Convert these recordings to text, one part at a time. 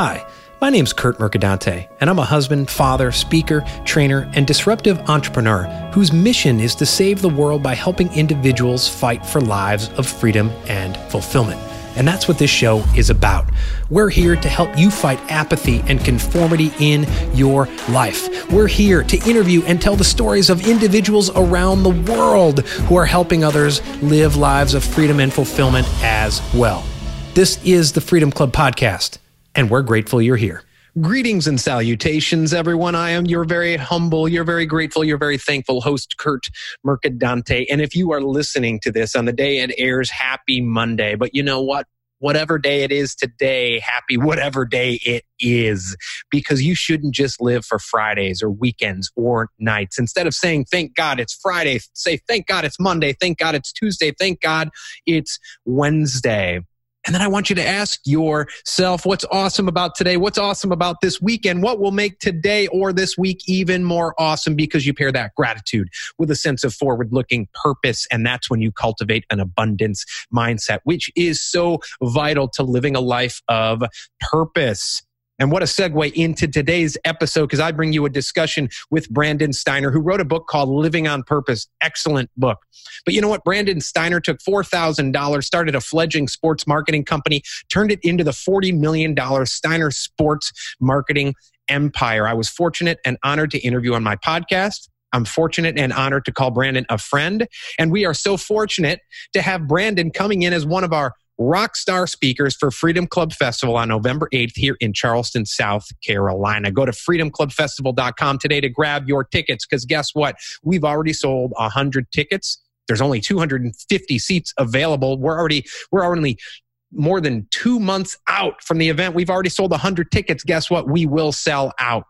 Hi, my name's Curt Mercadante, and I'm a husband, father, speaker, trainer, and disruptive entrepreneur whose mission is to save the world by helping individuals fight for lives of freedom and fulfillment. And that's what this show is about. We're here to help you fight apathy and conformity in your life. We're here to interview and tell the stories of individuals around the world who are helping others live lives of freedom and fulfillment as well. This is the Freedom Club Podcast, and we're grateful you're here. Greetings and salutations, everyone. I am your very humble, you're very grateful, you're very thankful host, Curt Mercadante. And if you are listening to this on the day it airs, happy Monday. But you know what? Whatever day it is today, happy whatever day it is, because you shouldn't just live for Fridays or weekends or nights. Instead of saying, thank God it's Friday, say, thank God it's Monday, thank God it's Tuesday, thank God it's Wednesday. And then I want you to ask yourself what's awesome about today? What's awesome about this weekend? What will make today or this week even more awesome because you pair that gratitude with a sense of forward looking purpose. And that's when you cultivate an abundance mindset, which is so vital to living a life of purpose. And what a segue into today's episode, because I bring you a discussion with Brandon Steiner, who wrote a book called Living on Purpose. Excellent book. But you know what? Brandon Steiner took $4,000, started a fledgling sports marketing company, turned it into the $40 million Steiner Sports Marketing Empire. I was fortunate and honored to interview on my podcast. I'm fortunate and honored to call Brandon a friend. And we are so fortunate to have Brandon coming in as one of our rock star speakers for Freedom Club Festival on November 8th here in Charleston, South Carolina. Go to freedomclubfestival.com today to grab your tickets because guess what? We've already sold 100 tickets. There's only 250 seats available. We're already we're already more than 2 months out from the event. We've already sold 100 tickets. Guess what? We will sell out.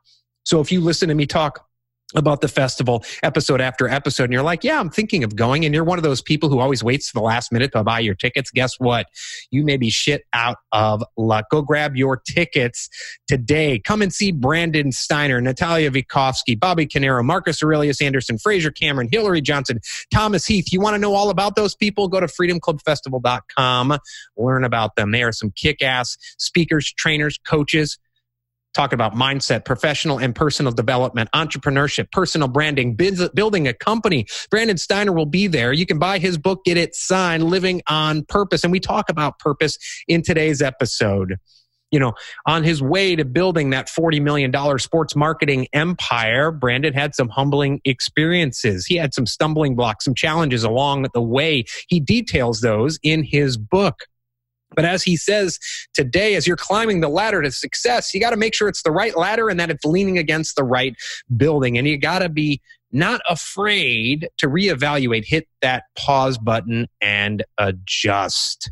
So if you listen to me talk about the festival episode after episode and you're like yeah i'm thinking of going and you're one of those people who always waits to the last minute to buy your tickets. Guess what? You may be shit out of luck. Go grab your tickets today. Come and see brandon steiner natalia vikovsky bobby canero marcus aurelius anderson fraser cameron hillary johnson thomas heath. You want to know all about those people? Go to freedomclubfestival.com learn about them. They are some kick-ass speakers trainers coaches talk about mindset, professional and personal development, entrepreneurship, personal branding, building a company. Brandon Steiner will be there. You can buy his book, get it signed, Living on Purpose. And we talk about purpose in today's episode. You know, on his way to building that $40 million sports marketing empire, Brandon had some humbling experiences. He had some stumbling blocks, some challenges along the way. He details those in his book. But as he says today, as you're climbing the ladder to success, you got to make sure it's the right ladder and that it's leaning against the right building. And you got to be not afraid to reevaluate, hit that pause button and adjust.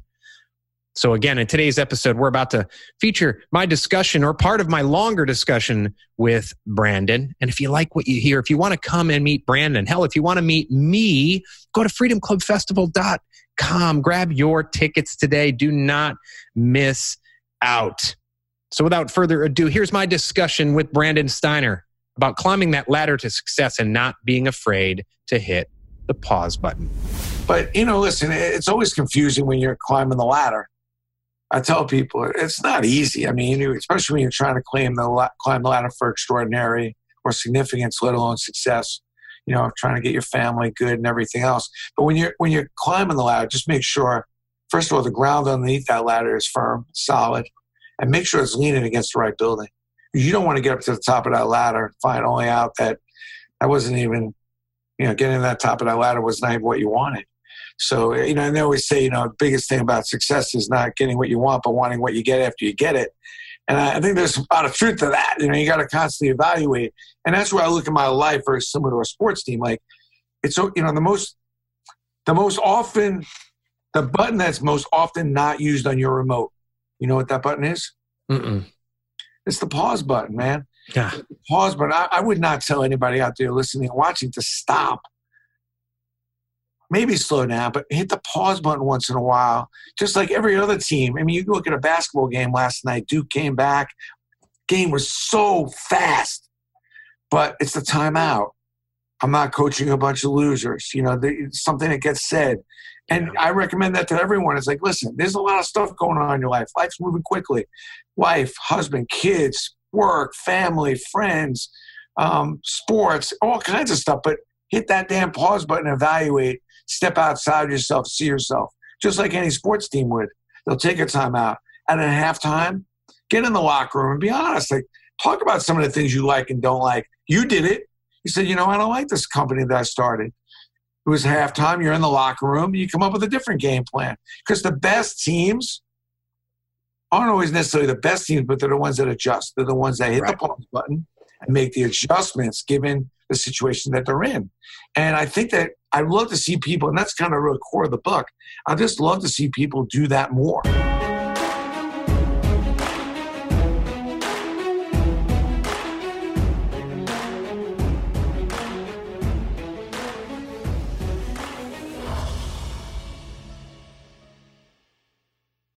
So, again, in today's episode, we're about to feature my discussion or part of my longer discussion with Brandon. And if you like what you hear, if you want to come and meet Brandon, hell, if you want to meet me, go to freedomclubfestival.com com. Grab your tickets today. Do not miss out. So, without further ado, here's my discussion with Brandon Steiner about climbing that ladder to success and not being afraid to hit the pause button. But, you know, listen, it's always confusing when you're climbing the ladder. I tell people it's not easy. I mean, especially when you're trying to claim the climb the ladder for extraordinary or significance, let alone success you know, trying to get your family good and everything else. But when you're when you're climbing the ladder, just make sure, first of all, the ground underneath that ladder is firm, solid, and make sure it's leaning against the right building. You don't want to get up to the top of that ladder, and find only out that that wasn't even, you know, getting to that top of that ladder was not even what you wanted. So, you know, and they always say, you know, the biggest thing about success is not getting what you want, but wanting what you get after you get it. And I think there's a lot of truth to that. You know, you got to constantly evaluate. And that's where I look at my life very similar to a sports team. Like, it's, so, you know, the most, the most often, the button that's most often not used on your remote. You know what that button is? Mm-mm. It's the pause button, man. Yeah. Pause button. I, I would not tell anybody out there listening and watching to stop maybe slow down, but hit the pause button once in a while, just like every other team. I mean, you look at a basketball game last night, Duke came back, game was so fast, but it's the timeout. I'm not coaching a bunch of losers. You know, something that gets said. And I recommend that to everyone. It's like, listen, there's a lot of stuff going on in your life. Life's moving quickly. Wife, husband, kids, work, family, friends, um, sports, all kinds of stuff. But hit that damn pause button, evaluate, step outside yourself, see yourself, just like any sports team would. They'll take a timeout. And at halftime, get in the locker room and be honest. Like, talk about some of the things you like and don't like. You did it. You said, you know, I don't like this company that I started. It was halftime. You're in the locker room. You come up with a different game plan because the best teams aren't always necessarily the best teams, but they're the ones that adjust. They're the ones that hit right. the pause button and make the adjustments given the situation that they're in. And I think that I love to see people, and that's kind of really core of the book. I just love to see people do that more.